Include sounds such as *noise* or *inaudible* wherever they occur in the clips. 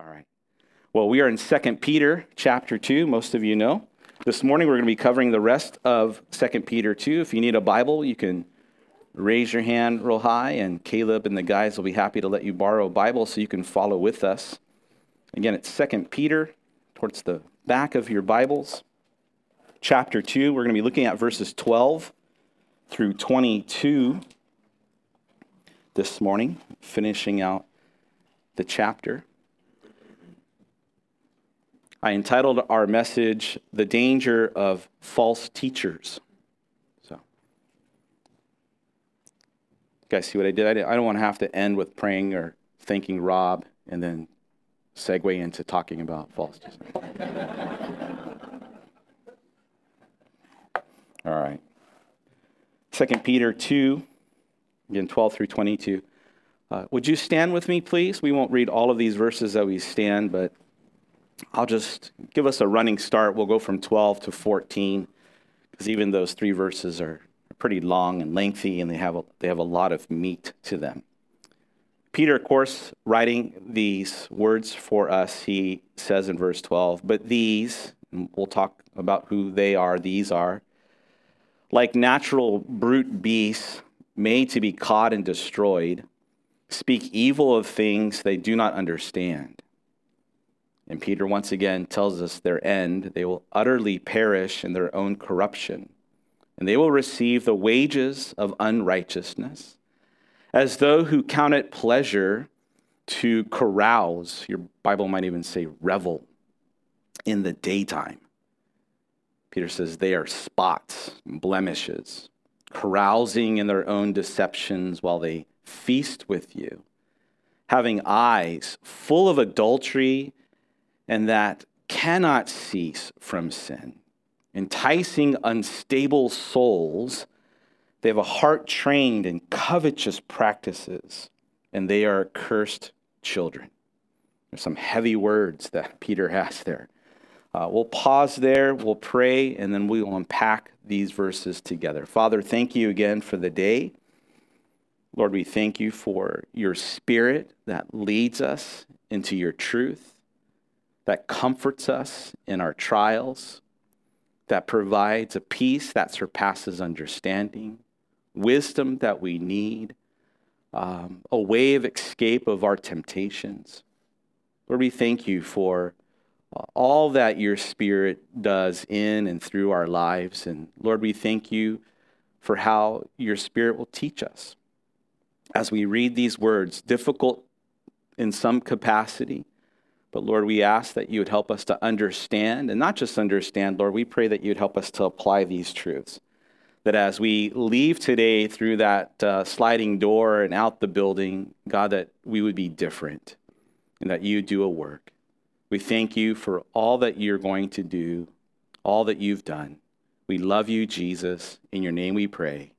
All right. Well, we are in 2 Peter chapter 2, most of you know. This morning we're going to be covering the rest of 2 Peter 2. If you need a Bible, you can raise your hand real high, and Caleb and the guys will be happy to let you borrow a Bible so you can follow with us. Again, it's 2 Peter, towards the back of your Bibles. Chapter 2, we're going to be looking at verses 12 through 22 this morning, finishing out the chapter. I entitled our message, The Danger of False Teachers. So, you guys see what I did? I don't want to have to end with praying or thanking Rob and then segue into talking about false teachers. *laughs* All right. 2 Peter 2, again, 12 through 22. Uh, would you stand with me, please? We won't read all of these verses that we stand, but I'll just give us a running start. We'll go from 12 to 14 because even those three verses are pretty long and lengthy and they have a, they have a lot of meat to them. Peter, of course, writing these words for us, he says in verse 12, but these, we'll talk about who they are, these are, like natural brute beasts made to be caught and destroyed, speak evil of things they do not understand and Peter once again tells us their end they will utterly perish in their own corruption, and they will receive the wages of unrighteousness, as though who count it pleasure to carouse, your Bible might even say revel, in the daytime. Peter says they are spots, blemishes, carousing in their own deceptions while they feast with you, having eyes full of adultery and that cannot cease from sin, enticing unstable souls. They have a heart trained in covetous practices, and they are cursed children. There's some heavy words that *laughs* Peter has there. Uh, we'll pause there, we'll pray, and then we will unpack these verses together. Father, thank you again for the day. Lord, we thank you for your spirit that leads us into your truth that comforts us in our trials, that provides a peace that surpasses understanding, wisdom that we need, um, a way of escape of our temptations. Lord, we thank you for all that your Spirit does in and through our lives. And Lord, we thank you for how your Spirit will teach us as we read these words, difficult in some capacity but Lord, we ask that you would help us to understand, and not just understand, Lord, we pray that you'd help us to apply these truths. That as we leave today through that uh, sliding door and out the building, God, that we would be different and that you do a work. We thank you for all that you're going to do, all that you've done. We love you, Jesus. In your name we pray.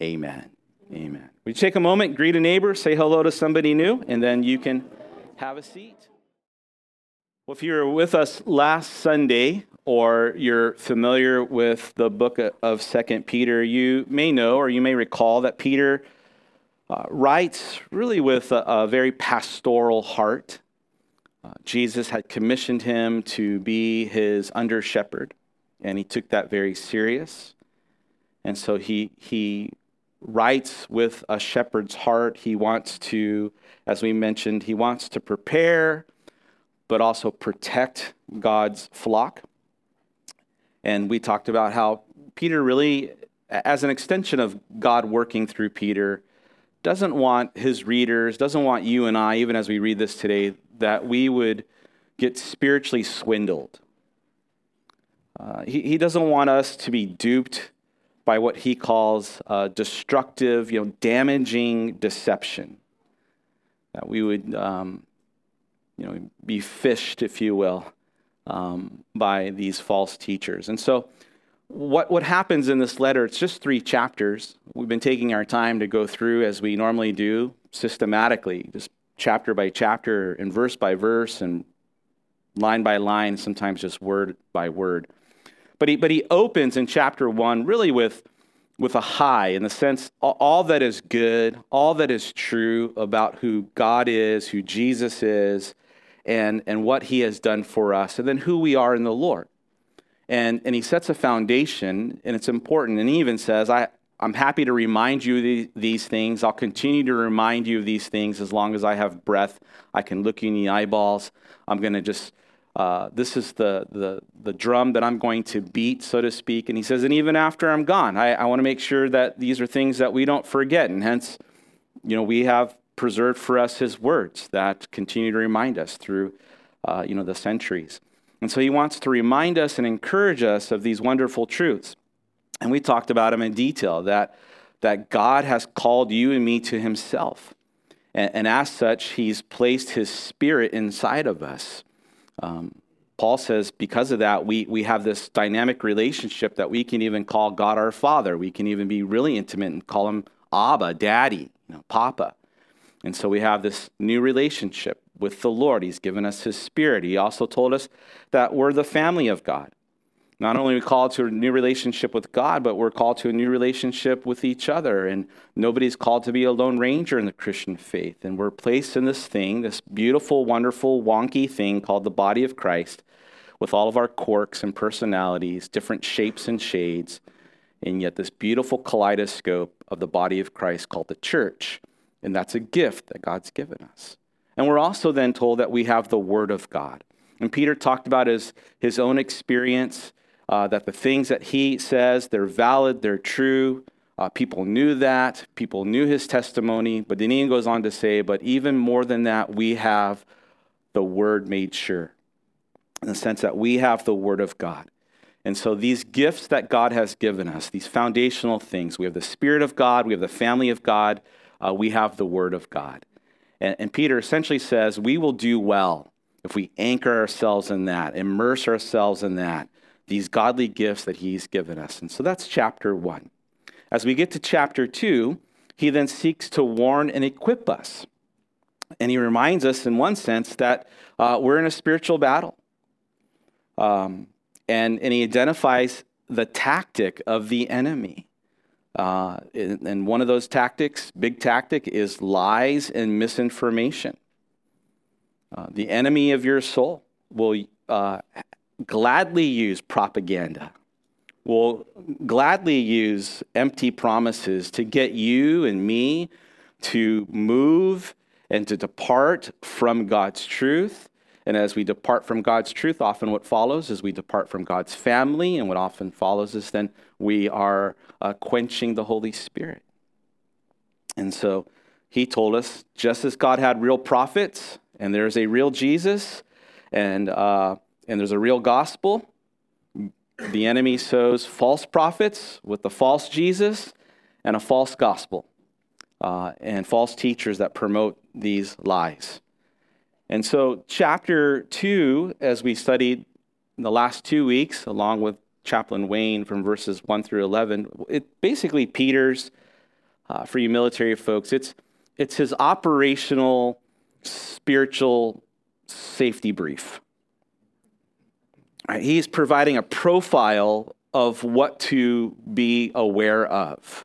Amen. Amen. We take a moment, greet a neighbor, say hello to somebody new, and then you can have a seat. Well, if you were with us last Sunday or you're familiar with the book of Second Peter, you may know or you may recall that Peter uh, writes really with a, a very pastoral heart. Uh, Jesus had commissioned him to be his under shepherd, and he took that very serious. And so he, he writes with a shepherd's heart. He wants to, as we mentioned, he wants to prepare but also protect God's flock. And we talked about how Peter really, as an extension of God working through Peter, doesn't want his readers, doesn't want you and I, even as we read this today, that we would get spiritually swindled. Uh, he, he doesn't want us to be duped by what he calls uh, destructive, you know, damaging deception. That we would um, you know, be fished, if you will, um, by these false teachers. And so, what, what happens in this letter, it's just three chapters. We've been taking our time to go through, as we normally do, systematically, just chapter by chapter and verse by verse and line by line, sometimes just word by word. But he, but he opens in chapter one really with with a high in the sense all that is good, all that is true about who God is, who Jesus is, and, and what he has done for us, and then who we are in the Lord. And, and he sets a foundation, and it's important. And he even says, I, I'm happy to remind you of these things. I'll continue to remind you of these things as long as I have breath. I can look you in the eyeballs. I'm going to just, uh, this is the, the, the drum that I'm going to beat, so to speak. And he says, and even after I'm gone, I, I want to make sure that these are things that we don't forget. And hence, you know, we have preserved for us his words that continue to remind us through, uh, you know, the centuries. And so he wants to remind us and encourage us of these wonderful truths. And we talked about them in detail that, that God has called you and me to himself. And, and as such, he's placed his spirit inside of us. Um, Paul says, because of that, we, we have this dynamic relationship that we can even call God our Father. We can even be really intimate and call him Abba, Daddy, you know, Papa. And so we have this new relationship with the Lord. He's given us His Spirit. He also told us that we're the family of God. Not only are we called to a new relationship with God, but we're called to a new relationship with each other. And nobody's called to be a lone ranger in the Christian faith. And we're placed in this thing, this beautiful, wonderful, wonky thing called the body of Christ, with all of our quirks and personalities, different shapes and shades, and yet this beautiful kaleidoscope of the body of Christ called the church. And that's a gift that God's given us. And we're also then told that we have the Word of God. And Peter talked about his, his own experience, uh, that the things that he says, they're valid, they're true. Uh, people knew that. People knew his testimony. But then he goes on to say, but even more than that, we have the Word made sure, in the sense that we have the Word of God. And so, these gifts that God has given us, these foundational things, we have the Spirit of God, we have the family of God, uh, we have the Word of God. And, and Peter essentially says we will do well if we anchor ourselves in that, immerse ourselves in that, these godly gifts that He's given us. And so that's chapter one. As we get to chapter two, he then seeks to warn and equip us. And he reminds us, in one sense, that uh, we're in a spiritual battle. Um, and, and he identifies the tactic of the enemy. Uh, and one of those tactics, big tactic, is lies and misinformation. Uh, the enemy of your soul will uh, gladly use propaganda, will gladly use empty promises to get you and me to move and to depart from God's truth and as we depart from God's truth, often what follows is we depart from God's family, and what often follows is then we are uh, quenching the Holy Spirit. And so he told us just as God had real prophets, and there's a real Jesus, and, uh, and there's a real gospel, the enemy sows false prophets with the false Jesus and a false gospel, uh, and false teachers that promote these lies. And so, chapter two, as we studied in the last two weeks, along with Chaplain Wayne from verses 1 through 11, it basically Peter's, uh, for you military folks, it's, it's his operational spiritual safety brief. Right, he's providing a profile of what to be aware of.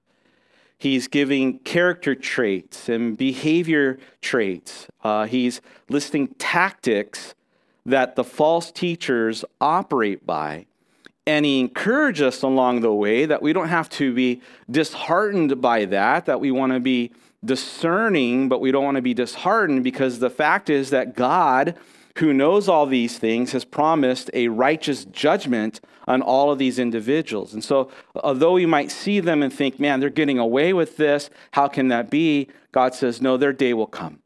He's giving character traits and behavior traits. Uh, he's listing tactics that the false teachers operate by. And he encourages us along the way that we don't have to be disheartened by that, that we want to be discerning, but we don't want to be disheartened because the fact is that God who knows all these things, has promised a righteous judgment on all of these individuals. And so, although we might see them and think, man, they're getting away with this, how can that be? God says, no, their day will come.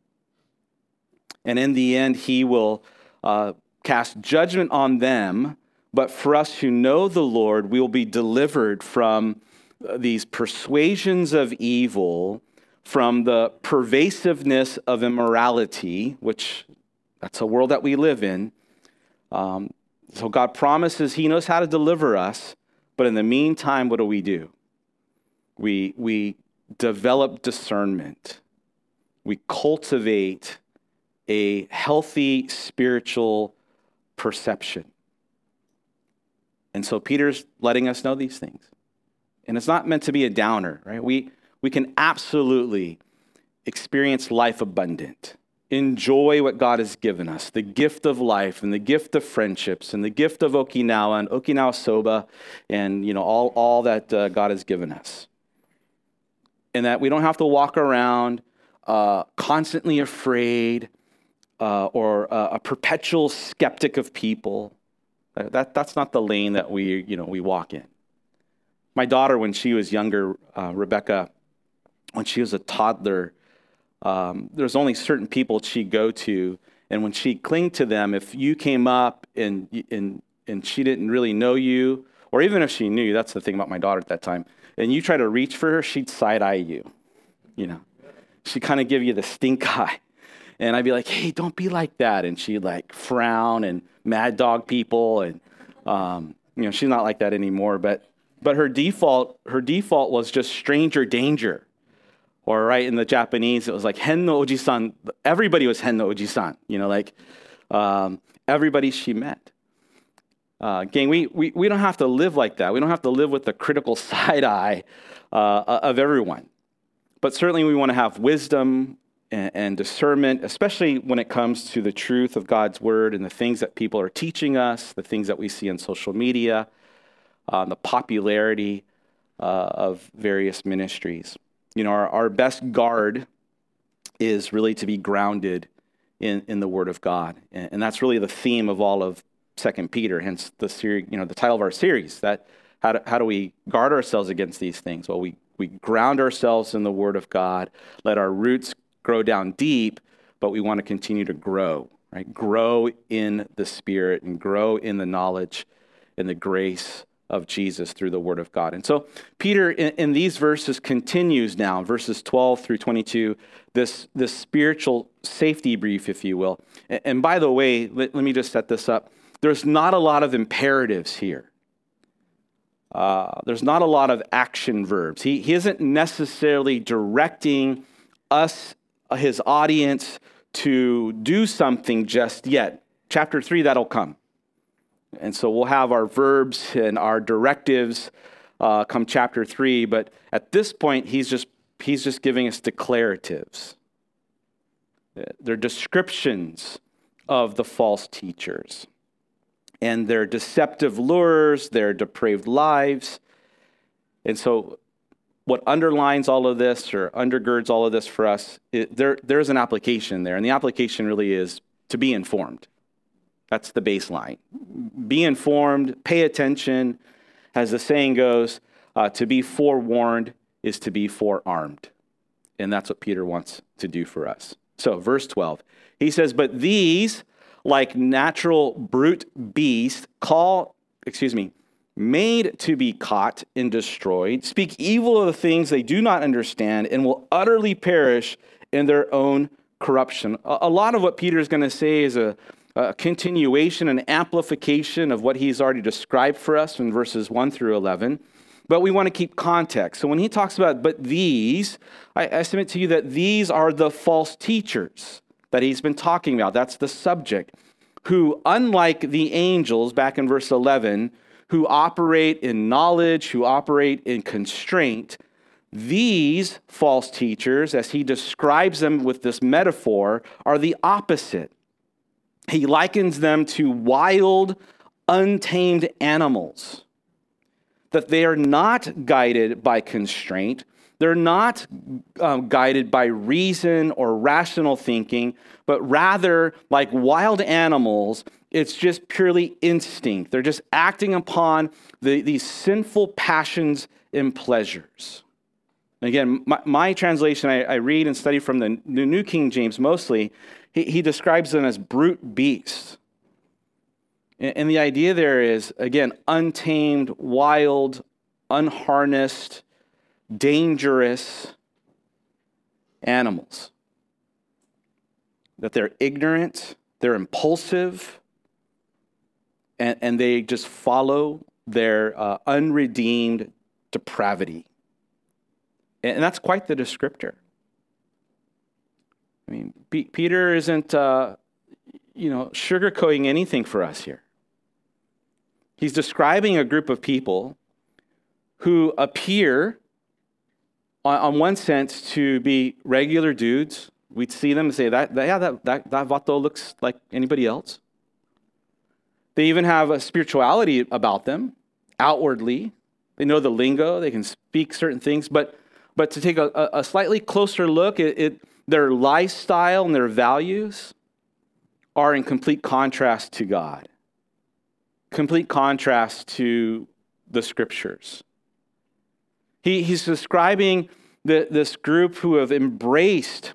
And in the end, He will uh, cast judgment on them. But for us who know the Lord, we will be delivered from uh, these persuasions of evil, from the pervasiveness of immorality, which that's a world that we live in. Um, so God promises He knows how to deliver us, but in the meantime, what do we do? We, we develop discernment, we cultivate a healthy spiritual perception. And so Peter's letting us know these things. And it's not meant to be a downer, right? We, we can absolutely experience life abundant enjoy what God has given us the gift of life and the gift of friendships and the gift of Okinawa and Okinawa soba and you know all, all that uh, God has given us. And that we don't have to walk around uh, constantly afraid uh, or uh, a perpetual skeptic of people. That, that's not the lane that we, you know, we walk in. My daughter, when she was younger, uh, Rebecca, when she was a toddler, um, there's only certain people she'd go to, and when she clinged to them, if you came up and, and, and she didn't really know you, or even if she knew you, that's the thing about my daughter at that time, and you try to reach for her, she'd side eye you. You know, she'd kind of give you the stink *laughs* eye. And I'd be like, hey, don't be like that. And she'd like frown and mad dog people. And, um, you know, she's not like that anymore. But, but her default, her default was just stranger danger. Or right in the Japanese, it was like hen no oji-san. Everybody was hen no oji-san. You know, like um, everybody she met. Uh, gang, we, we, we don't have to live like that. We don't have to live with the critical *laughs* side eye uh, of everyone. But certainly we want to have wisdom and, discernment, especially when it comes to the truth of God's word and the things that people are teaching us, the things that we see on social media, uh, the popularity uh, of various ministries. You know, our, our best guard is really to be grounded in, in the Word of God. And, and that's really the theme of all of Second Peter, hence the series, you know, the title of our series. That how do, how do we guard ourselves against these things? Well, we, we ground ourselves in the Word of God, let our roots grow down deep, but we want to continue to grow, right? Grow in the Spirit and grow in the knowledge and the grace of Jesus through the Word of God. And so Peter, in, in, these verses, continues now, verses 12 through 22, this, this spiritual safety brief, if you will. And, and by the way, let, let, me just set this up. There's not a lot of imperatives here. Uh, there's not a lot of action verbs. He, he isn't necessarily directing us his audience to do something just yet. Chapter 3, that'll come. And so we'll have our verbs and our directives uh, come chapter 3, but at this point, he's just, he's just giving us declaratives. They're descriptions of the false teachers and their deceptive lures, their depraved lives. And so what underlines all of this or undergirds all of this for us, it, there, there's an application there. And the application really is to be informed. That's the baseline. Be informed, pay attention. As the saying goes, uh, to be forewarned is to be forearmed. And that's what Peter wants to do for us. So, verse 12, he says, But these, like natural brute beasts, call, excuse me, made to be caught and destroyed, speak evil of the things they do not understand, and will utterly perish in their own corruption. A, lot of what Peter is going to say is a, a continuation, an amplification of what he's already described for us in verses 1 through 11. But we want to keep context. So when he talks about, but these, I, estimate to you that these are the false teachers that he's been talking about. That's the subject. Who, unlike the angels back in verse 11, who operate in knowledge, who operate in constraint, these false teachers, as he describes them with this metaphor, are the opposite. He likens them to wild, untamed animals, that they are not guided by constraint. They're not um, guided by reason or rational thinking, but rather, like wild animals, it's just purely instinct. They're just acting upon the, these sinful passions and pleasures. again, my, my translation, I, I, read and study from the New King James mostly, he, he describes them as brute beasts. And, and the idea there is, again, untamed, wild, unharnessed, dangerous animals. That they're ignorant, they're impulsive, and, and they just follow their uh, unredeemed depravity. And that's quite the descriptor. I mean, P- Peter isn't, uh, you know, sugarcoating anything for us here. He's describing a group of people who appear, on, on one sense, to be regular dudes, We'd see them and say, that, that yeah, that, that, that vato looks like anybody else. They even have a spirituality about them outwardly. They know the lingo, they can speak certain things, but, but to take a, a slightly closer look, it, it, their lifestyle and their values are in complete contrast to God, complete contrast to the scriptures. He, he's describing the, this group who have embraced,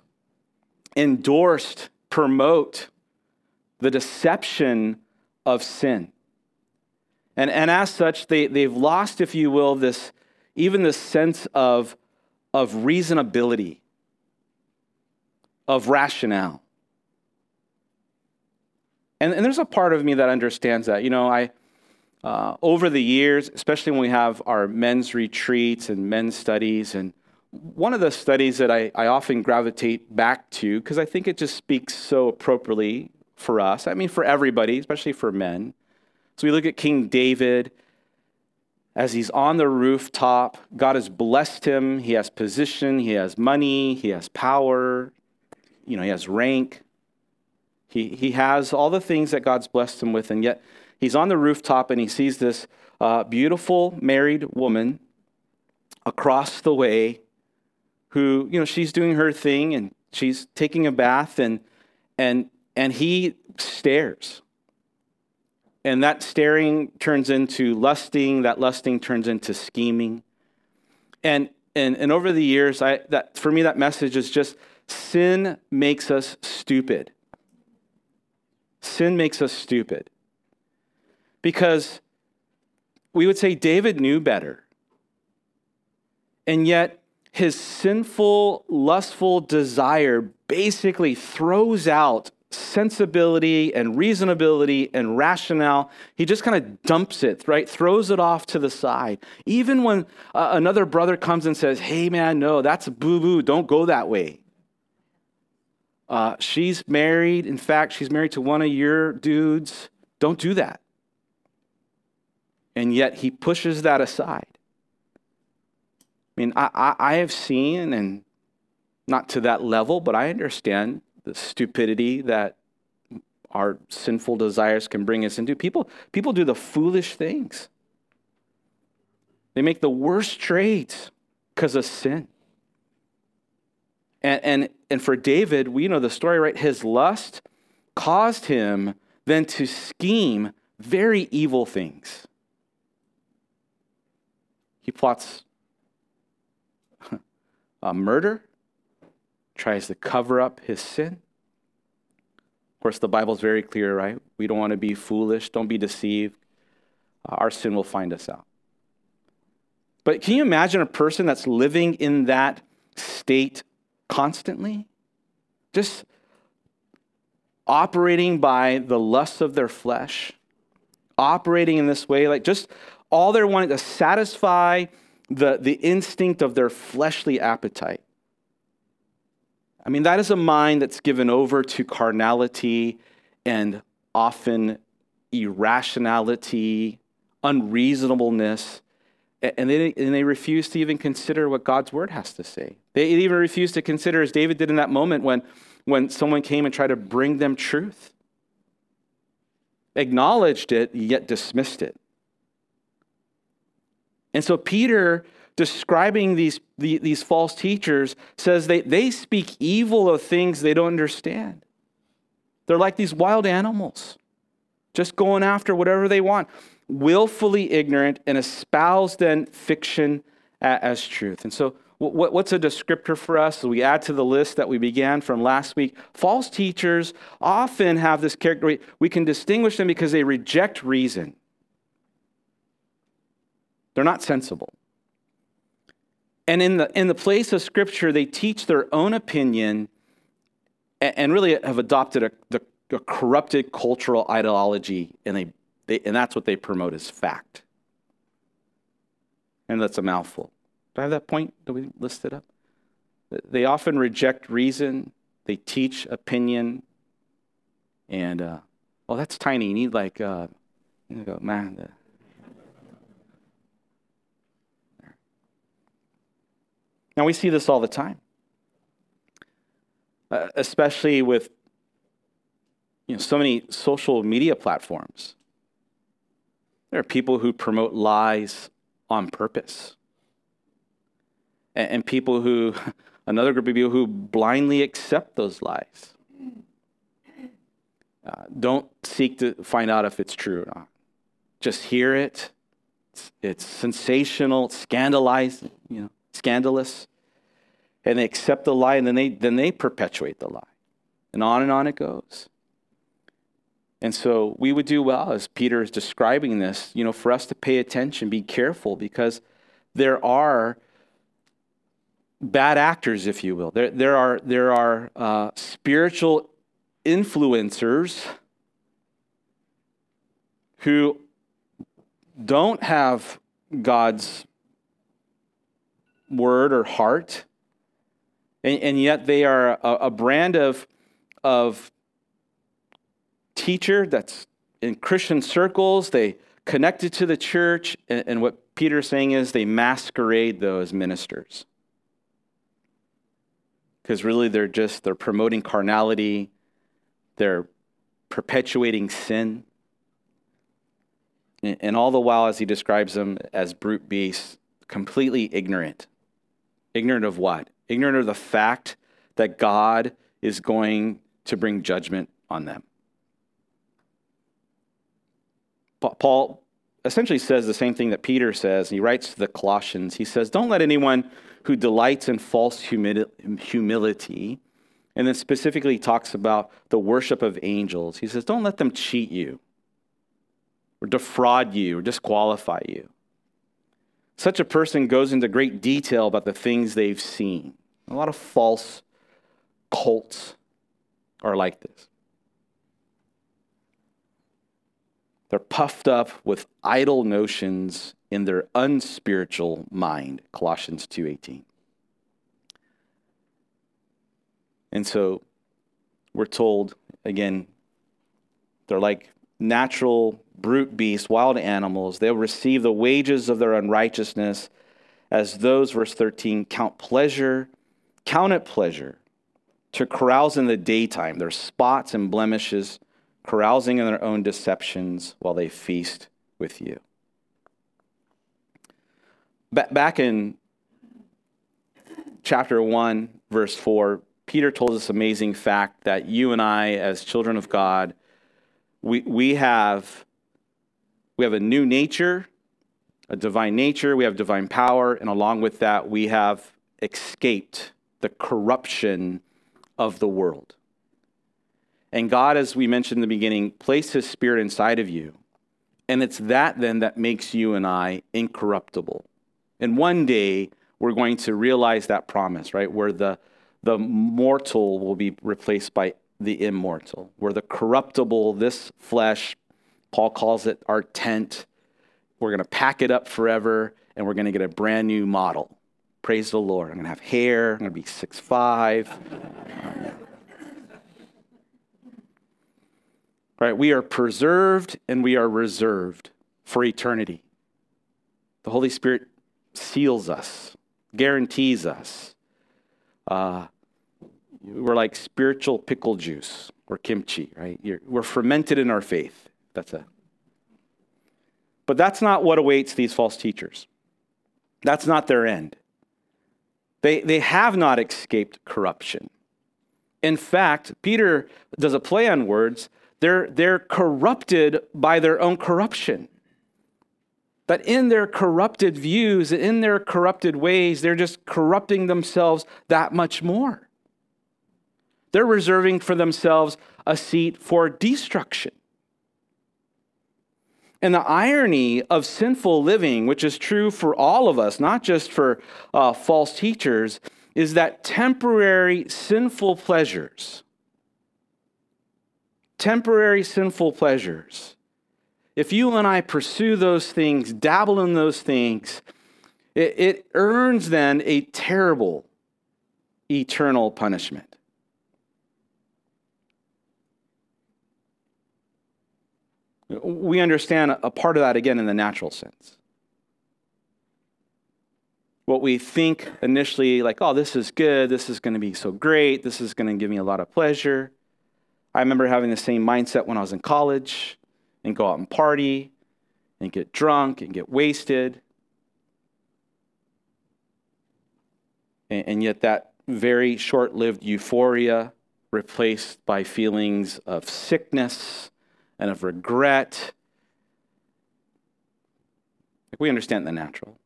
endorsed, promote the deception of sin. And, and as such, they, they've lost, if you will, this even the sense of, of reasonability, of rationale. And, and there's a part of me that understands that. You know, I, uh, over the years, especially when we have our men's retreats and men's studies, and one of the studies that I, I often gravitate back to, because I think it just speaks so appropriately for us, I mean, for everybody, especially for men. So we look at King David as he's on the rooftop. God has blessed him. He has position, he has money, he has power, you know, he has rank. He, he has all the things that God's blessed him with, and yet he's on the rooftop and he sees this uh, beautiful married woman across the way who, you know, she's doing her thing and she's taking a bath and and and he stares. And that staring turns into lusting, that lusting turns into scheming. And and and over the years, I that for me that message is just sin makes us stupid. Sin makes us stupid. Because we would say David knew better. And yet his sinful, lustful desire basically throws out sensibility and reasonability and rationale. He just kind of dumps it, right? Throws it off to the side. Even when uh, another brother comes and says, hey, man, no, that's boo boo. Don't go that way. Uh, she's married. In fact, she's married to one of your dudes. Don't do that. And yet he pushes that aside. I mean, I, I, I have seen, and not to that level, but I understand the stupidity that our sinful desires can bring us into. People, people do the foolish things. They make the worst trades because of sin. And, and, and for David, we know the story, right? His lust caused him then to scheme very evil things. He plots *laughs* a murder, tries to cover up his sin. Of course, the Bible's very clear, right? We don't want to be foolish, don't be deceived. Uh, our sin will find us out. But can you imagine a person that's living in that state constantly? Just operating by the lusts of their flesh, operating in this way, like just all they're wanting to satisfy the, the instinct of their fleshly appetite. I mean, that is a mind that's given over to carnality and often irrationality, unreasonableness, and they, and they refuse to even consider what God's word has to say. They even refuse to consider, as David did in that moment when, when someone came and tried to bring them truth. Acknowledged it, yet dismissed it. And so Peter, describing these, the, these false teachers, says they, they speak evil of things they don't understand. They're like these wild animals, just going after whatever they want, willfully ignorant and espouse then fiction as truth. And so, what's a descriptor for us? we add to the list that we began from last week. False teachers often have this character. We can distinguish them because they reject reason. They're not sensible. And in the, in the place of Scripture, they teach their own opinion and, and really have adopted a, the, a corrupted cultural ideology, and, they, they, and that's what they promote as fact. And that's a mouthful. Do I have that point? Do we list it up? They often reject reason, they teach opinion, and, uh, well, that's tiny. You need like, uh, you man, Now, we see this all the time. uh, especially with you know, so many social media platforms. There are people who promote lies on purpose. And, and people who, *laughs* another group of people who blindly accept those lies. Uh, don't seek to find out if it's true or not. Just hear it. It's, it's sensational, scandalizing, you know, scandalous. And they accept the lie and then they, then they perpetuate the lie. And on and on it goes. And so we would do well, as Peter is describing this, you know, for us to pay attention, be careful, because there are bad actors, if you will. There, there are, there are uh, spiritual influencers who don't have God's word or heart, and, and yet they are a, a brand of, of teacher that's in Christian circles. They connected to the church. And, and what Peter's saying is they masquerade those ministers. Because really they're just, they're promoting carnality. They're perpetuating sin. And, and all the while, as he describes them as brute beasts, completely ignorant. Ignorant of what? Ignorant of the fact that God is going to bring judgment on them. Paul essentially says the same thing that Peter says. He writes to the Colossians. He says, Don't let anyone who delights in false humility, and then specifically talks about the worship of angels, he says, Don't let them cheat you, or defraud you, or disqualify you. Such a person goes into great detail about the things they've seen. A lot of false cults are like this. They're puffed up with idle notions in their unspiritual mind. Colossians 2:18. And so we're told again they're like natural brute beasts, wild animals. They'll receive the wages of their unrighteousness as those verse 13 count pleasure, count it pleasure to carouse in the daytime, their spots and blemishes carousing in their own deceptions while they feast with you. Back in chapter 1, verse 4, Peter told us amazing fact that you and I, as children of God, we, we, have, we have a new nature, a divine nature, we have divine power, and along with that, we have escaped the corruption of the world. And God, as we mentioned in the beginning, placed his spirit inside of you. And it's that then that makes you and I incorruptible. And one day we're going to realize that promise, right? Where the, the mortal will be replaced by the immortal, where the corruptible, this flesh, Paul calls it our tent, we're going to pack it up forever and we're going to get a brand new model. Praise the Lord. I'm going to have hair, I'm going to be six five. Right? We are preserved and we are reserved for eternity. The Holy Spirit seals us, guarantees us. Uh, we're like spiritual pickle juice or kimchi, right? You're, we're fermented in our faith. That's a. But that's not what awaits these false teachers. That's not their end. They, they have not escaped corruption. In fact, Peter does a play on words they're, they're corrupted by their own corruption. That in their corrupted views, in their corrupted ways, they're just corrupting themselves that much more. They're reserving for themselves a seat for destruction. And the irony of sinful living, which is true for all of us, not just for uh, false teachers, is that temporary sinful pleasures temporary sinful pleasures, if you and I pursue those things, dabble in those things, it, it earns then a terrible eternal punishment. We understand a part of that again in the natural sense. what we think initially, like, oh, this is good, this is going to be so great, this is going to give me a lot of pleasure. I remember having the same mindset when I was in college and go out and party and get drunk and get wasted. And, and yet, that very short lived euphoria replaced by feelings of sickness and of regret. Like we understand the natural.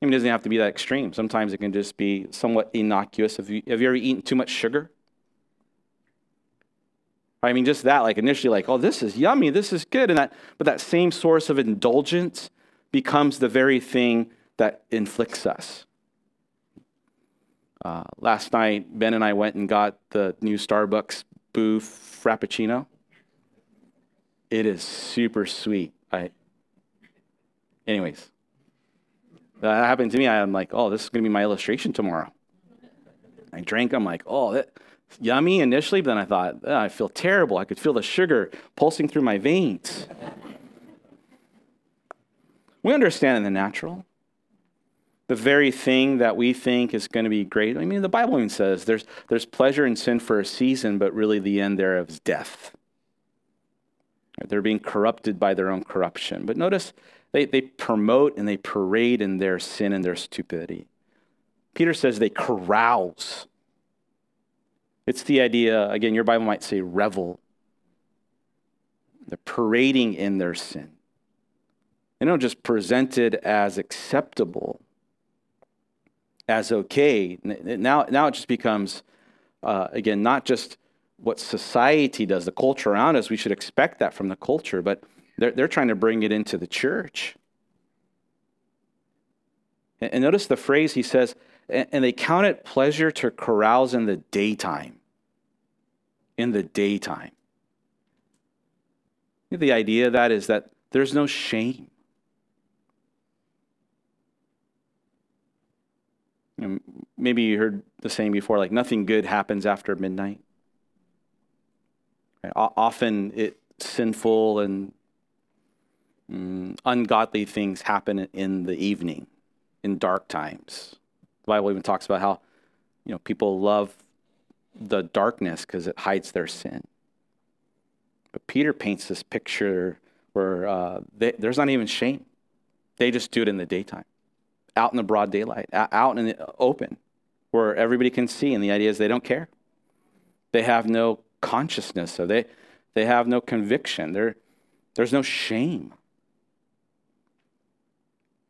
I mean, it doesn't have to be that extreme. Sometimes it can just be somewhat innocuous. Have you, have you ever eaten too much sugar? I mean, just that, like initially, like, oh, this is yummy, this is good. And that, but that same source of indulgence becomes the very thing that inflicts us. Uh, last night, Ben and I went and got the new Starbucks Boo Frappuccino. It is super sweet. I, anyways, that happened to me. I'm like, oh, this is going to be my illustration tomorrow. I drank. I'm like, oh, that yummy initially, but then I thought, oh, I feel terrible. I could feel the sugar pulsing through my veins. We understand in the natural. The very thing that we think is going to be great. I mean, the Bible even says there's, there's pleasure in sin for a season, but really the end thereof is death. They're being corrupted by their own corruption. But notice they, they promote and they parade in their sin and their stupidity. Peter says they carouse it's the idea, again, your Bible might say revel. They're parading in their sin. They don't just present it as acceptable, as okay. Now, now it just becomes, uh, again, not just what society does, the culture around us. We should expect that from the culture, but they're, they're trying to bring it into the church. And, and notice the phrase he says, and they count it pleasure to carouse in the daytime in the daytime. The idea of that is that there's no shame. Maybe you heard the saying before, like nothing good happens after midnight. Often, it sinful and mm, ungodly things happen in the evening, in dark times. The Bible even talks about how, you know, people love the darkness because it hides their sin. But Peter paints this picture where uh, they, there's not even shame. They just do it in the daytime, out in the broad daylight, out in the open, where everybody can see. And the idea is they don't care. They have no consciousness, so they, they have no conviction. There, there's no shame.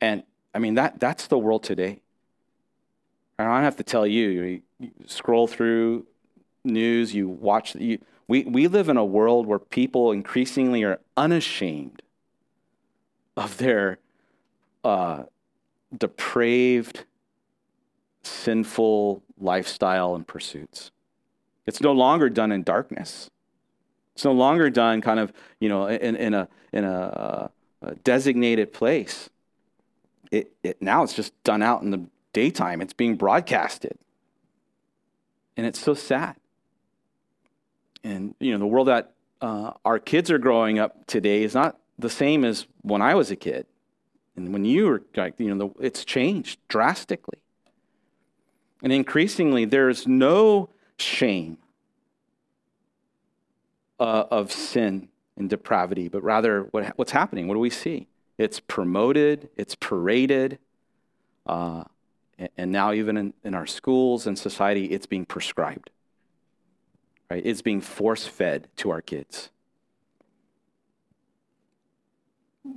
And I mean, that, that's the world today. I don't have to tell you, you scroll through news, you watch, you, we, we live in a world where people increasingly are unashamed of their uh, depraved, sinful lifestyle and pursuits. It's no longer done in darkness. It's no longer done kind of, you know, in, in a, in a, a designated place. It, it, now it's just done out in the daytime. It's being broadcasted. And it's so sad and you know the world that uh, our kids are growing up today is not the same as when I was a kid, and when you were like you know the, it's changed drastically, and increasingly there's no shame uh, of sin and depravity, but rather what, what's happening? What do we see? It's promoted, it's paraded, uh, and now even in, in our schools and society, it's being prescribed right? It's being force fed to our kids.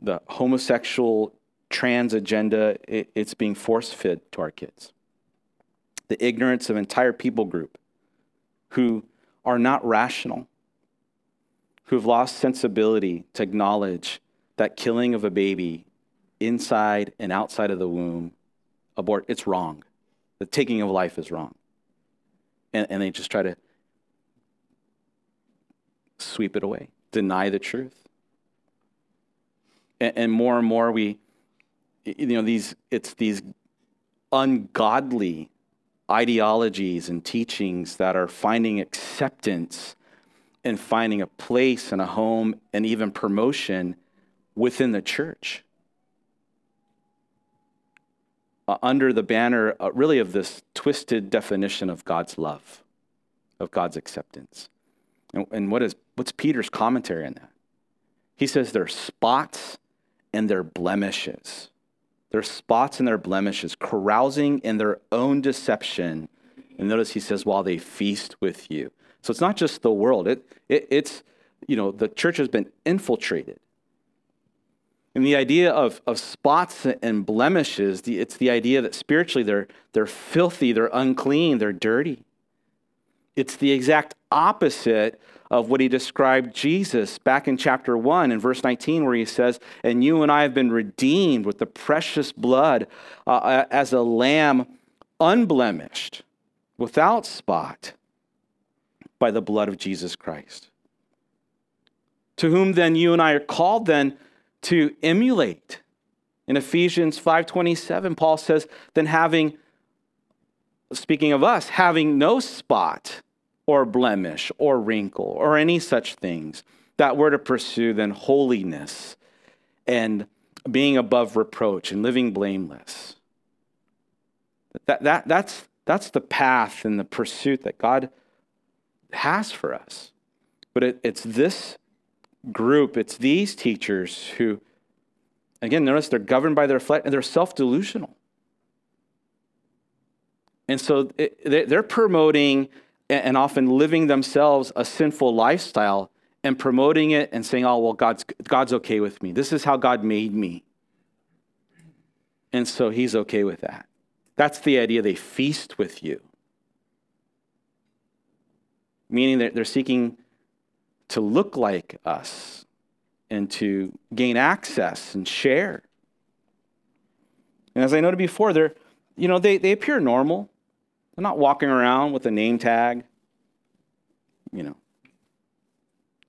The homosexual trans agenda, it, it's being force fed to our kids. The ignorance of entire people group who are not rational, who've lost sensibility to acknowledge that killing of a baby inside and outside of the womb, abort, it's wrong. The taking of life is wrong. And, and they just try to sweep it away, deny the truth. And, and more and more, we, you know, these, it's these ungodly ideologies and teachings that are finding acceptance and finding a place and a home and even promotion within the church. uh, under the banner, uh, really, of this twisted definition of God's love, of God's acceptance. And, and what is what's Peter's commentary on that? He says they're spots and they're blemishes. They're spots and their blemishes, carousing in their own deception. And notice he says, while they feast with you. So it's not just the world. It, it, it's, you know, the church has been infiltrated. And the idea of, of spots and blemishes, the, it's the idea that spiritually they're, they're filthy, they're unclean, they're dirty. It's the exact opposite of what he described Jesus back in chapter 1 in verse 19, where he says, And you and I have been redeemed with the precious blood uh, as a lamb unblemished, without spot, by the blood of Jesus Christ. To whom then you and I are called then to emulate. In Ephesians 5:27, Paul says, then having speaking of us, having no spot or blemish or wrinkle or any such things, that we're to pursue then holiness and being above reproach and living blameless. That, that, that's, that's the path and the pursuit that God has for us. But it, it's this group, it's these teachers who, again, notice they're governed by their flesh and they're self delusional. And so it, they're promoting and often living themselves a sinful lifestyle and promoting it and saying, oh, well, God's, God's okay with me. This is how God made me. And so he's okay with that. That's the idea. They feast with you, meaning that they're seeking to look like us and to gain access and share. And as I noted before, they're, you know, they, they appear normal. They're not walking around with a name tag. You know,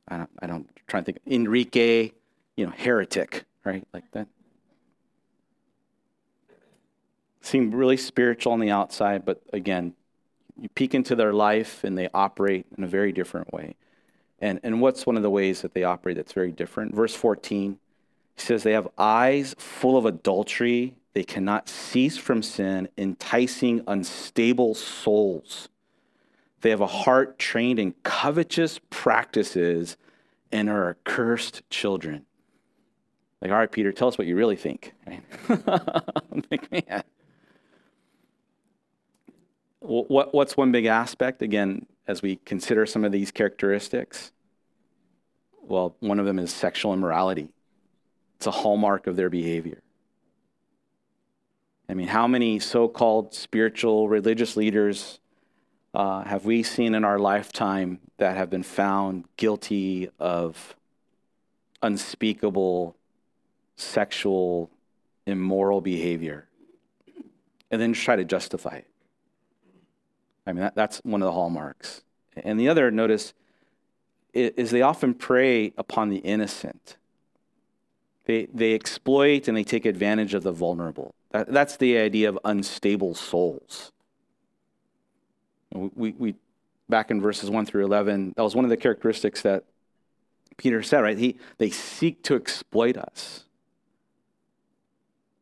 I don't, I don't try to think, Enrique, you know, heretic, right? Like that. Seem really spiritual on the outside, but again, you peek into their life and they operate in a very different way. And, and what's one of the ways that they operate that's very different? Verse 14, he says, They have eyes full of adultery they cannot cease from sin, enticing unstable souls. They have a heart trained in covetous practices and are accursed children. Like, all right, Peter, tell us what you really think. Right? I'm *laughs* like, man. What, what's one big aspect, again, as we consider some of these characteristics? Well, one of them is sexual immorality. It's a hallmark of their behavior. I mean, how many so called spiritual religious leaders uh, have we seen in our lifetime that have been found guilty of unspeakable sexual immoral behavior and then try to justify it? I mean, that, that's one of the hallmarks. And the other, notice, is they often prey upon the innocent. They, they exploit and they take advantage of the vulnerable. That, that's the idea of unstable souls. We, we, back in verses 1 through 11, that was one of the characteristics that Peter said, right? He, they seek to exploit us.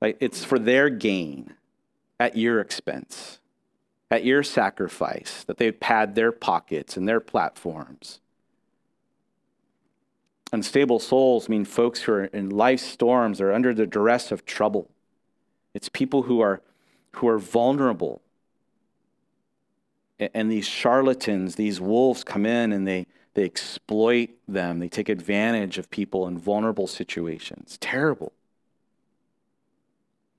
Like it's for their gain at your expense, at your sacrifice, that they pad their pockets and their platforms. Unstable souls mean folks who are in life storms or under the duress of trouble. It's people who are, who are vulnerable. And these charlatans, these wolves come in and they, they exploit them. They take advantage of people in vulnerable situations. Terrible.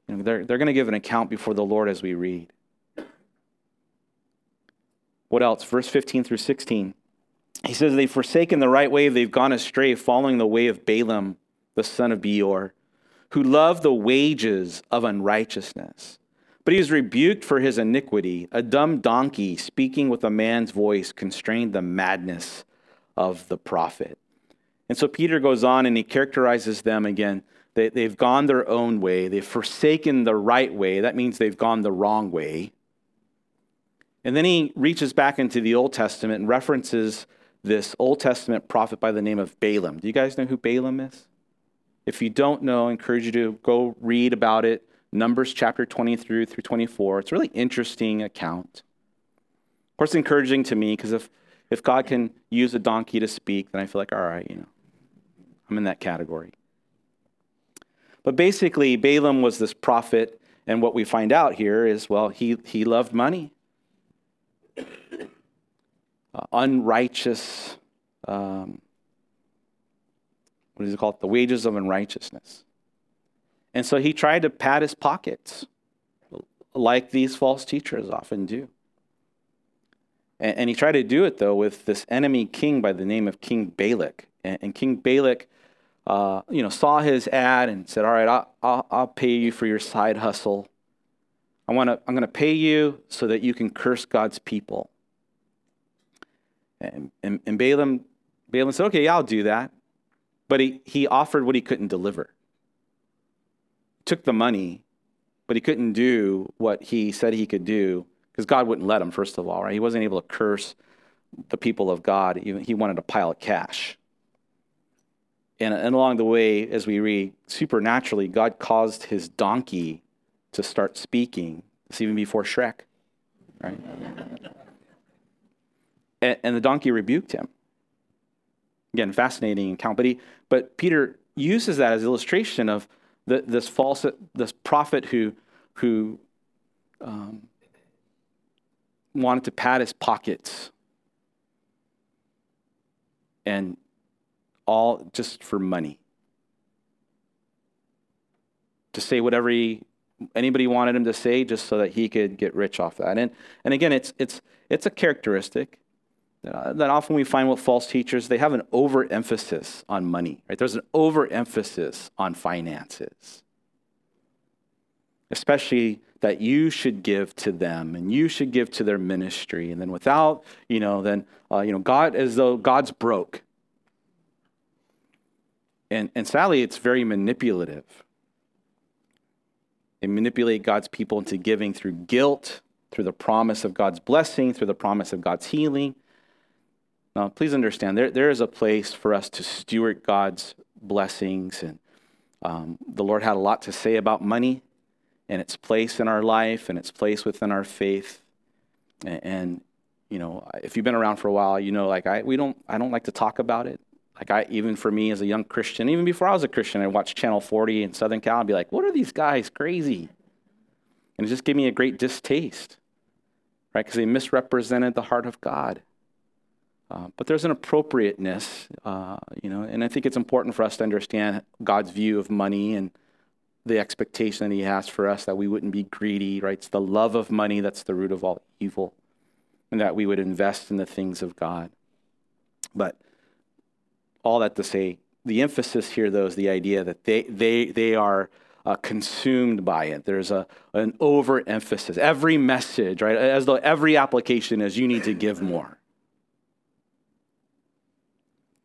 You know, they're they're going to give an account before the Lord as we read. What else? Verse 15 through 16. He says, They've forsaken the right way, they've gone astray, following the way of Balaam, the son of Beor who loved the wages of unrighteousness. But he was rebuked for his iniquity. A dumb donkey speaking with a man's voice constrained the madness of the prophet. And so Peter goes on and he characterizes them again. They, they've gone their own way, they've forsaken the right way. That means they've gone the wrong way. And then he reaches back into the Old Testament and references this Old Testament prophet by the name of Balaam. Do you guys know who Balaam is? If you don't know, I encourage you to go read about it. Numbers chapter 20 through, through 24. It's a really interesting account. Of course, encouraging to me because if, if God can use a donkey to speak, then I feel like, all right, you know, I'm in that category. But basically, Balaam was this prophet, and what we find out here is, well, he, he loved money. *coughs* Uh, unrighteous, um, what does he call it? The wages of unrighteousness. And so he tried to pad his pockets, like these false teachers often do. And, and he tried to do it, though, with this enemy king by the name of King Balak. And, and King Balak, uh, you know, saw his ad and said, "All right, I'll, I'll, I'll pay you for your side hustle. I want to. I'm going to pay you so that you can curse God's people." And, and, and Balaam, Balaam said, "Okay, yeah, I'll do that," but he he offered what he couldn't deliver took the money, but he couldn't do what he said he could do because God wouldn't let him, first of all, right? He wasn't able to curse the people of God. He wanted to pile of cash. And, and along the way, as we read, supernaturally, God caused his donkey to start speaking. This even before Shrek, right? and, and the donkey rebuked him. Again, fascinating account. But, he, but Peter uses that as illustration of the, this false, this prophet who, who um, wanted to pad his pockets and all just for money. To say whatever he, anybody wanted him to say just so that he could get rich off that. And, and again, it's, it's, it's a characteristic that often we find with false teachers, they have an overemphasis on money, right? There's an overemphasis on finances, especially that you should give to them and you should give to their ministry. And then without, you know, then, uh, you know, God, as though God's broke. And, and sadly, it's very manipulative. They manipulate God's people into giving through guilt, through the promise of God's blessing, through the promise of God's healing. Now, please understand, there, there is a place for us to steward God's blessings. And um, the Lord had a lot to say about money and its place in our life and its place within our faith. And, and, you know, if you've been around for a while, you know, like I, we don't, I don't like to talk about it. Like I, even for me as a young Christian, even before I was a Christian, I watched Channel 40 in Southern Cal and be like, what are these guys crazy? And it just gave me a great distaste, right? Because they misrepresented the heart of God. Uh, but there's an appropriateness, uh, you know, and I think it's important for us to understand God's view of money and the expectation that He has for us that we wouldn't be greedy, right? It's the love of money that's the root of all evil, and that we would invest in the things of God. But all that to say, the emphasis here, though, is the idea that they, they, they are uh, consumed by it. There's a, an overemphasis. Every message, right, as though every application is you need to give more.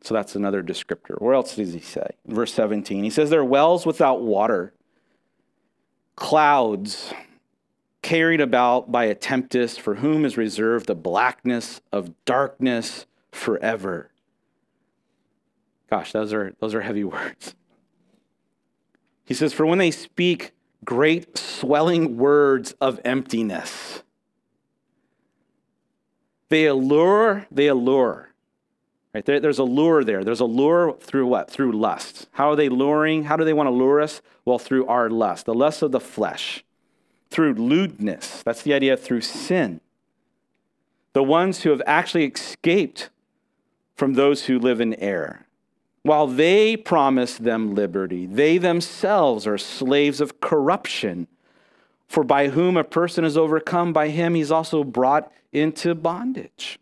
So that's another descriptor. Where else does he say? Verse 17. He says, There are wells without water, clouds carried about by a tempest, for whom is reserved the blackness of darkness forever. Gosh, those are, those are heavy *laughs* words. He says, For when they speak great swelling words of emptiness, they allure, they allure. Right? There, there's a lure there. There's a lure through what? Through lust. How are they luring? How do they want to lure us? Well, through our lust, the lust of the flesh, through lewdness. That's the idea through sin. The ones who have actually escaped from those who live in error. While they promise them liberty, they themselves are slaves of corruption. For by whom a person is overcome, by him he's also brought into bondage.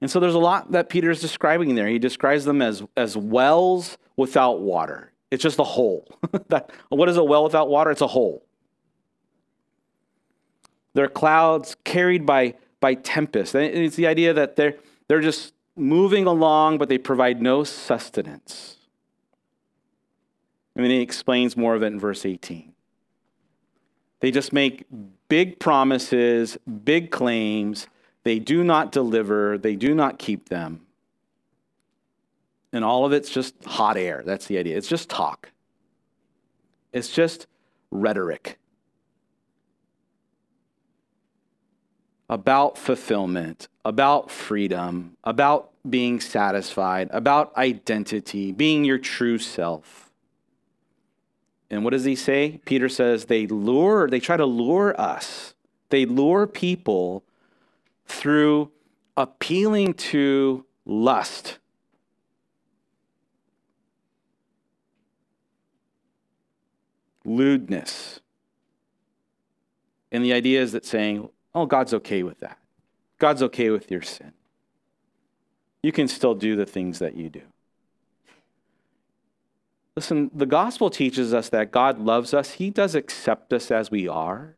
And so there's a lot that Peter is describing there. He describes them as, as wells without water. It's just a hole. *laughs* that, what is a well without water? It's a hole. They're clouds carried by, by tempest. And it's the idea that they're, they're just moving along, but they provide no sustenance. And then he explains more of it in verse 18. They just make big promises, big claims, they do not deliver, they do not keep them. And all of it's just hot air. That's the idea. It's just talk. It's just rhetoric, about fulfillment, about freedom, about being satisfied, about identity, being your true self. And what does he say? Peter says they lure, they try to lure us. They lure people through appealing to lust. Lewdness. And the idea is that saying, oh, God's okay with that. God's okay with your sin. You can still do the things that you do. Listen, the gospel teaches us that God loves us. He does accept us as we are.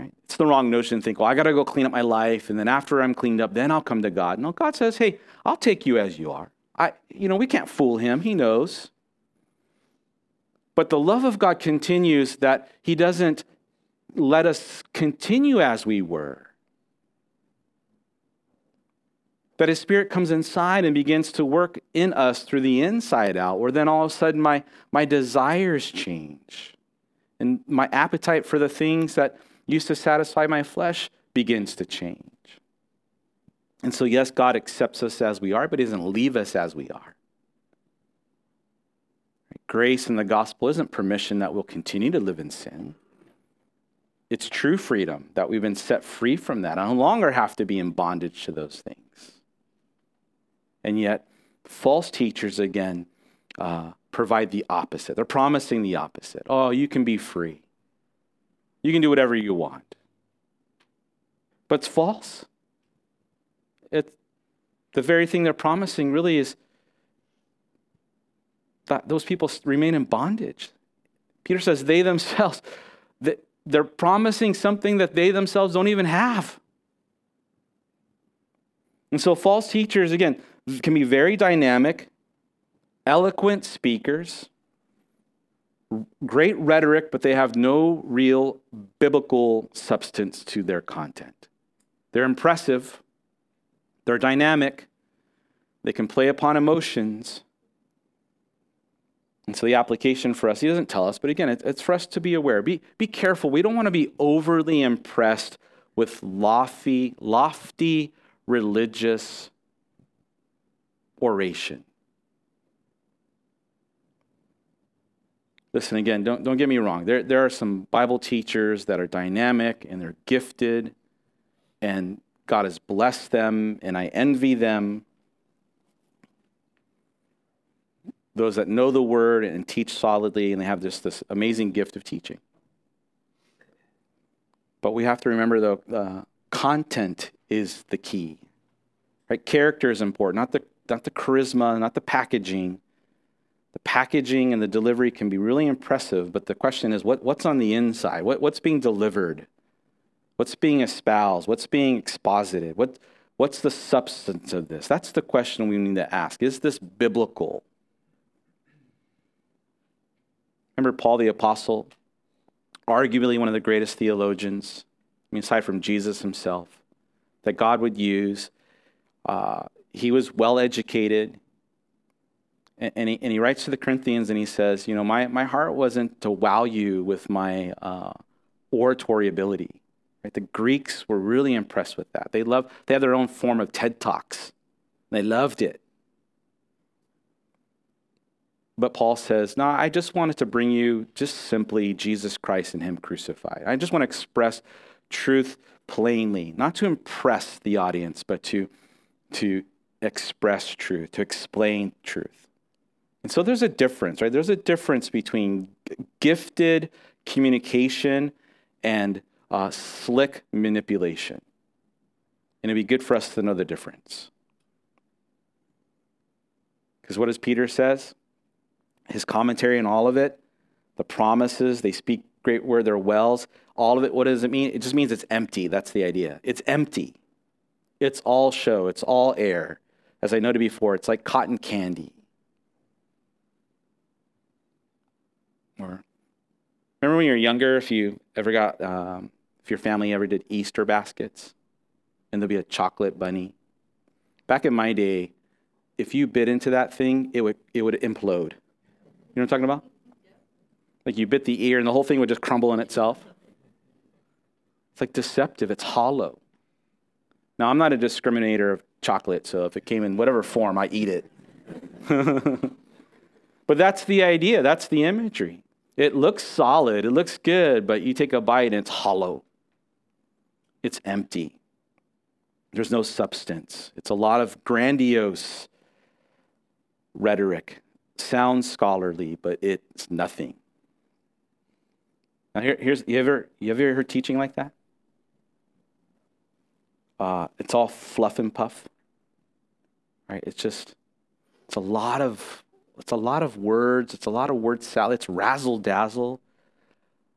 Right? It's the wrong notion to think, well, I got to go clean up my life, and then after I'm cleaned up, then I'll come to God. No, God says, hey, I'll take you as you are. I, you know, we can't fool him. He knows. But the love of God continues that he doesn't let us continue as we were. That his spirit comes inside and begins to work in us through the inside out, where then all of a sudden my, my desires change. And my appetite for the things that used to satisfy my flesh begins to change. And so, yes, God accepts us as we are, but He doesn't leave us as we are. Grace in the gospel isn't permission that we'll continue to live in sin. It's true freedom that we've been set free from that. I no longer have to be in bondage to those things. And yet, false teachers, again, uh, provide the opposite. They're promising the opposite. Oh, you can be free. You can do whatever you want. But it's false. It, the very thing they're promising really is that those people remain in bondage. Peter says they themselves, *laughs* they're promising something that they themselves don't even have. And so false teachers, again, can be very dynamic, eloquent speakers, great rhetoric, but they have no real biblical substance to their content. They're impressive, they're dynamic, they can play upon emotions. And so the application for us, he doesn't tell us, but again, it's for us to be aware. Be, be careful. We don't want to be overly impressed with lofty, lofty religious oration. Listen again, don't, don't get me wrong. There, there are some Bible teachers that are dynamic and they're gifted, and God has blessed them, and I envy them. Those that know the word and teach solidly, and they have this, this amazing gift of teaching. But we have to remember, though, uh, content is the key. Right? Character is important, not the, not the charisma, not the packaging. The packaging and the delivery can be really impressive, but the question is what, what's on the inside? What, what's being delivered? What's being espoused? What's being exposited? What, what's the substance of this? That's the question we need to ask. Is this biblical? Remember Paul the Apostle, arguably one of the greatest theologians, I mean, aside from Jesus himself, that God would use. Uh, he was well educated. And, he, and he writes to the Corinthians and he says, You know, my, my heart wasn't to wow you with my uh, oratory ability. Right? The Greeks were really impressed with that. They loved, they had their own form of TED Talks. They loved it. But Paul says, No, I just wanted to bring you just simply Jesus Christ and Him crucified. I just want to express truth plainly, not to impress the audience, but to, to express truth, to explain truth. And so there's a difference, right? There's a difference between gifted communication and uh, slick manipulation. And it'd be good for us to know the difference. Because what does Peter says? His commentary on all of it, the promises, they speak great where they're wells, all of it, what does it mean? It just means it's empty. That's the idea. It's empty. It's all show, it's all air. As I noted before, it's like cotton candy. Or remember when you were younger, if you ever got, um, if your family ever did Easter baskets, and there'd be a chocolate bunny. Back in my day, if you bit into that thing, it would it would implode. You know what I'm talking about? Like you bit the ear and the whole thing would just crumble in itself. It's like deceptive, it's hollow. Now, I'm not a discriminator of chocolate, so if it came in whatever form, I eat it. *laughs* but that's the idea, that's the imagery. It looks solid, it looks good, but you take a bite and it's hollow. It's empty. There's no substance. It's a lot of grandiose rhetoric. Sounds scholarly, but it's nothing. Now, here, here's you ever you ever heard teaching like that? Uh, it's all fluff and puff, right? It's just it's a lot of it's a lot of words. It's a lot of word salad. It's razzle dazzle.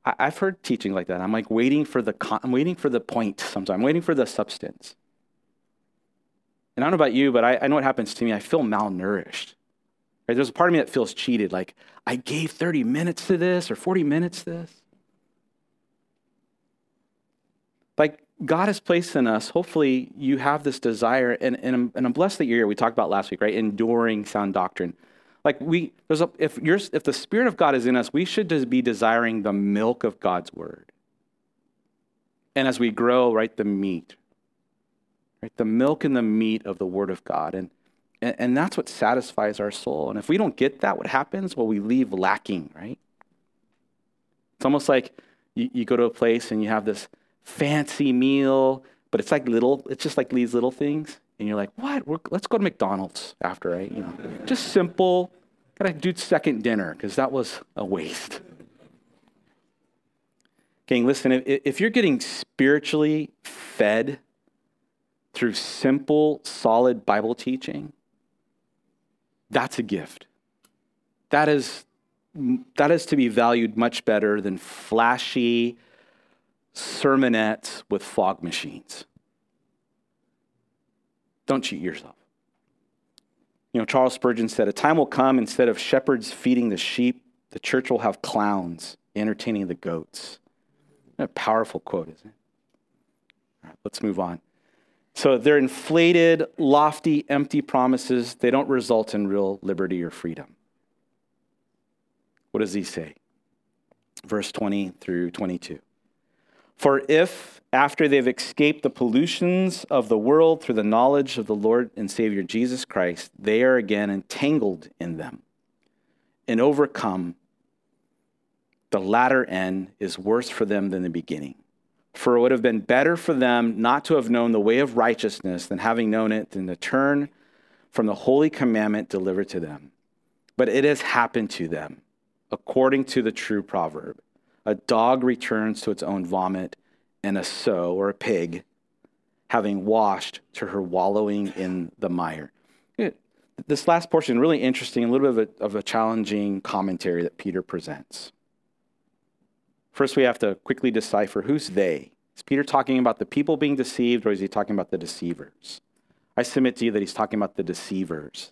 I, have heard teaching like that. I'm like waiting for the con- I'm waiting for the point. Sometimes I'm waiting for the substance. And I don't know about you, but I, I know what happens to me. I feel malnourished. Right? There's a part of me that feels cheated. Like I gave 30 minutes to this or 40 minutes to this. Like God has placed in us, hopefully you have this desire, and, and, I'm, and I'm blessed that you're here. We talked about last week, right? Enduring sound doctrine. Like we, there's a, if you're, if the Spirit of God is in us, we should just be desiring the milk of God's word. And as we grow, right, the meat, right, the milk and the meat of the word of God. And, and, and that's what satisfies our soul. And if we don't get that, what happens? Well, we leave lacking, right? It's almost like you, you go to a place and you have this fancy meal, but it's like little, it's just like these little things. And you're like, what? We're, let's go to McDonald's after, right? You know, just simple. Gotta do second dinner because that was a waste. Gang, listen, if, if you're getting spiritually fed through simple, solid Bible teaching, that's a gift. That is, that is to be valued much better than flashy, sermonettes with fog machines. Don't cheat yourself. You know, Charles Spurgeon said, A time will come instead of shepherds feeding the sheep, the church will have clowns entertaining the goats. A powerful quote, isn't it? All right, let's move on. So they're inflated, lofty, empty promises. They don't result in real liberty or freedom. What does he say? Verse 20 through 22. For if, after they've escaped the pollutions of the world through the knowledge of the Lord and Savior Jesus Christ, they are again entangled in them and overcome, the latter end is worse for them than the beginning. For it would have been better for them not to have known the way of righteousness than having known it, than to turn from the holy commandment delivered to them. But it has happened to them, according to the true proverb a dog returns to its own vomit, and a sow or a pig, having washed to her wallowing in the mire. This last portion really interesting, a little bit of a, of a challenging commentary that Peter presents. First, we have to quickly decipher who's they. Is Peter talking about the people being deceived, or is he talking about the deceivers? I submit to you that he's talking about the deceivers,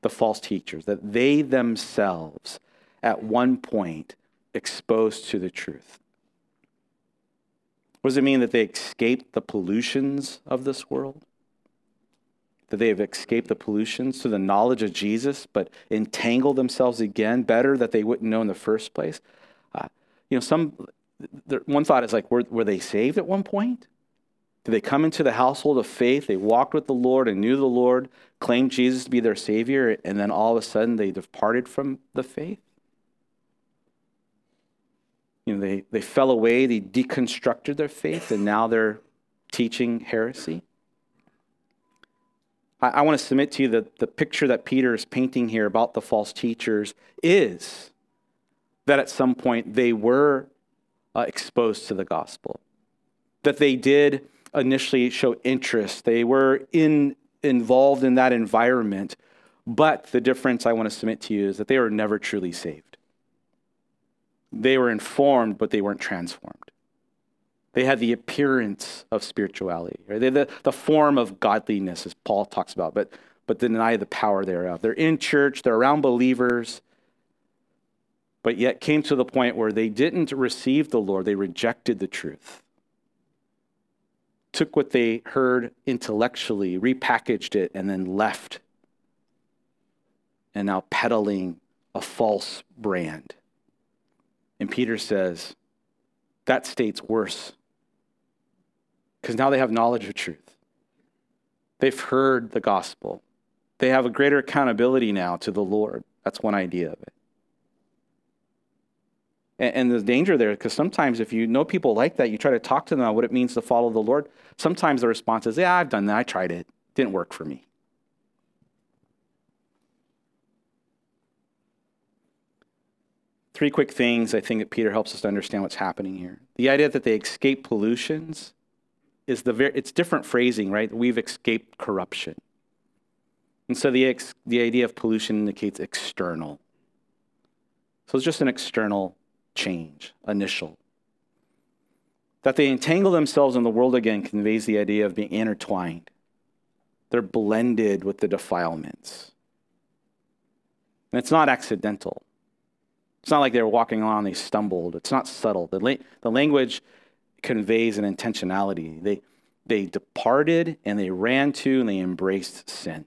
the false teachers, that they themselves at one point exposed to the truth. What does it mean that they escaped the pollutions of this world? That they have escaped the pollutions to the knowledge of Jesus, but entangled themselves again better that they wouldn't know in the first place? Uh, you know, some one thought is like, were, were they saved at one point? Did they come into the household of faith? They walked with the Lord and knew the Lord, claimed Jesus to be their Savior, and then all of a sudden they departed from the faith? You know, they, they fell away, they deconstructed their faith, and now they're teaching heresy. I, I want to submit to you that the picture that Peter is painting here about the false teachers is that at some point they were uh, exposed to the gospel, that they did initially show interest, they were in, involved in that environment, but the difference I want to submit to you is that they were never truly saved. They were informed, but they weren't transformed. They had the appearance of spirituality? They the, the form of godliness, as Paul talks about, but, but deny the power thereof. They're in church, they're around believers, but yet came to the point where they didn't receive the Lord, they rejected the truth. Took what they heard intellectually, repackaged it, and then left. And now peddling a false brand And Peter says, that state's worse. Because now they have knowledge of truth. They've heard the gospel. They have a greater accountability now to the Lord. That's one idea of it. And, the danger there, because sometimes if you know people like that, you try to talk to them about what it means to follow the Lord. Sometimes the response is, Yeah, I've done that. I tried it. Didn't work for me. Three quick things I think that Peter helps us to understand what's happening here. The idea that they escape pollutions is the very, it's different phrasing, right? We've escaped corruption. And so the, ex, the idea of pollution indicates external. So it's just an external change, initial. That they entangle themselves in the world again conveys the idea of being intertwined. They're blended with the defilements. And it's not accidental. It's not like they were walking along and they stumbled. It's not subtle. The, la- the language conveys an intentionality. They, they departed and they ran to and they embraced sin.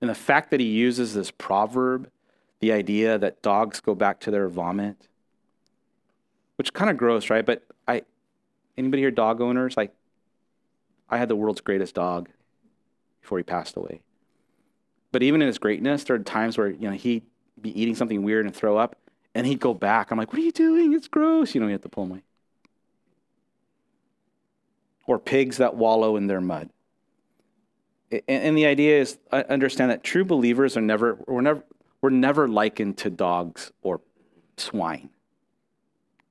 And the fact that he uses this proverb, the idea that dogs go back to their vomit, which kind of gross, right? But I, anybody here dog owners? Like, I had the world's greatest dog before he passed away. But even in his greatness, there are times where you know he'd be eating something weird and throw up, and he'd go back. I'm like, "What are you doing? It's gross." You know, you have to pull him away. Or pigs that wallow in their mud. And the idea is, I understand that true believers are never, we're never, we're never likened to dogs or swine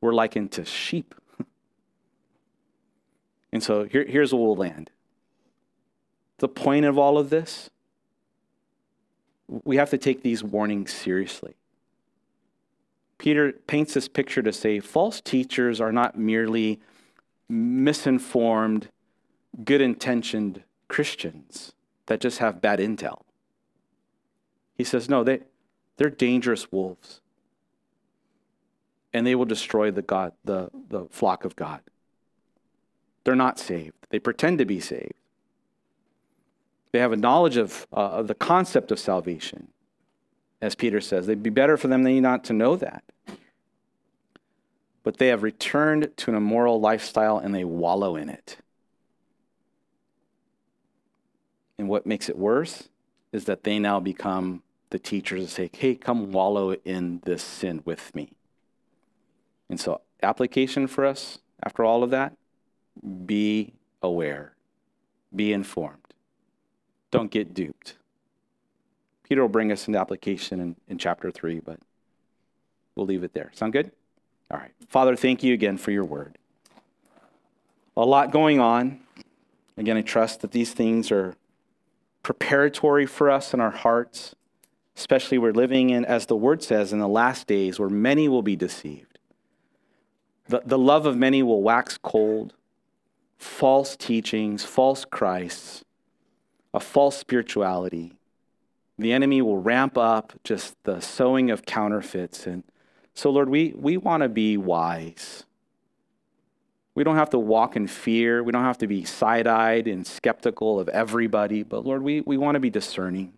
we're likened to sheep. *laughs* and so here, here's where we'll land. The point of all of this, we have to take these warnings seriously. Peter paints this picture to say false teachers are not merely misinformed, good intentioned Christians that just have bad intel. He says, no, they, they're dangerous wolves and they will destroy the God, the, the flock of God. They're not saved. They pretend to be saved. They have a knowledge of, uh, of the concept of salvation, as Peter says. It'd be better for them than not to know that. But they have returned to an immoral lifestyle and they wallow in it. And what makes it worse is that they now become the teachers that say, hey, come wallow in this sin with me. And so, application for us after all of that be aware, be informed, don't get duped. Peter will bring us into application in, in chapter 3, but we'll leave it there. Sound good? All right. Father, thank you again for your word. A lot going on. Again, I trust that these things are preparatory for us in our hearts, especially we're living in, as the word says, in the last days where many will be deceived. The, the love of many will wax cold, false teachings, false Christs, a false spirituality. The enemy will ramp up just the sowing of counterfeits. And so, Lord, we, we want to be wise. We don't have to walk in fear. We don't have to be side eyed and skeptical of everybody. But Lord, we, we want to be discerning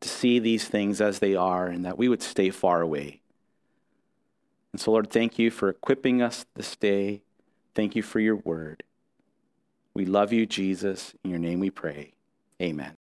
to see these things as they are and that we would stay far away. And so, Lord, thank you for equipping us this day. Thank you for your word. We love you, Jesus. In your name we pray. Amen.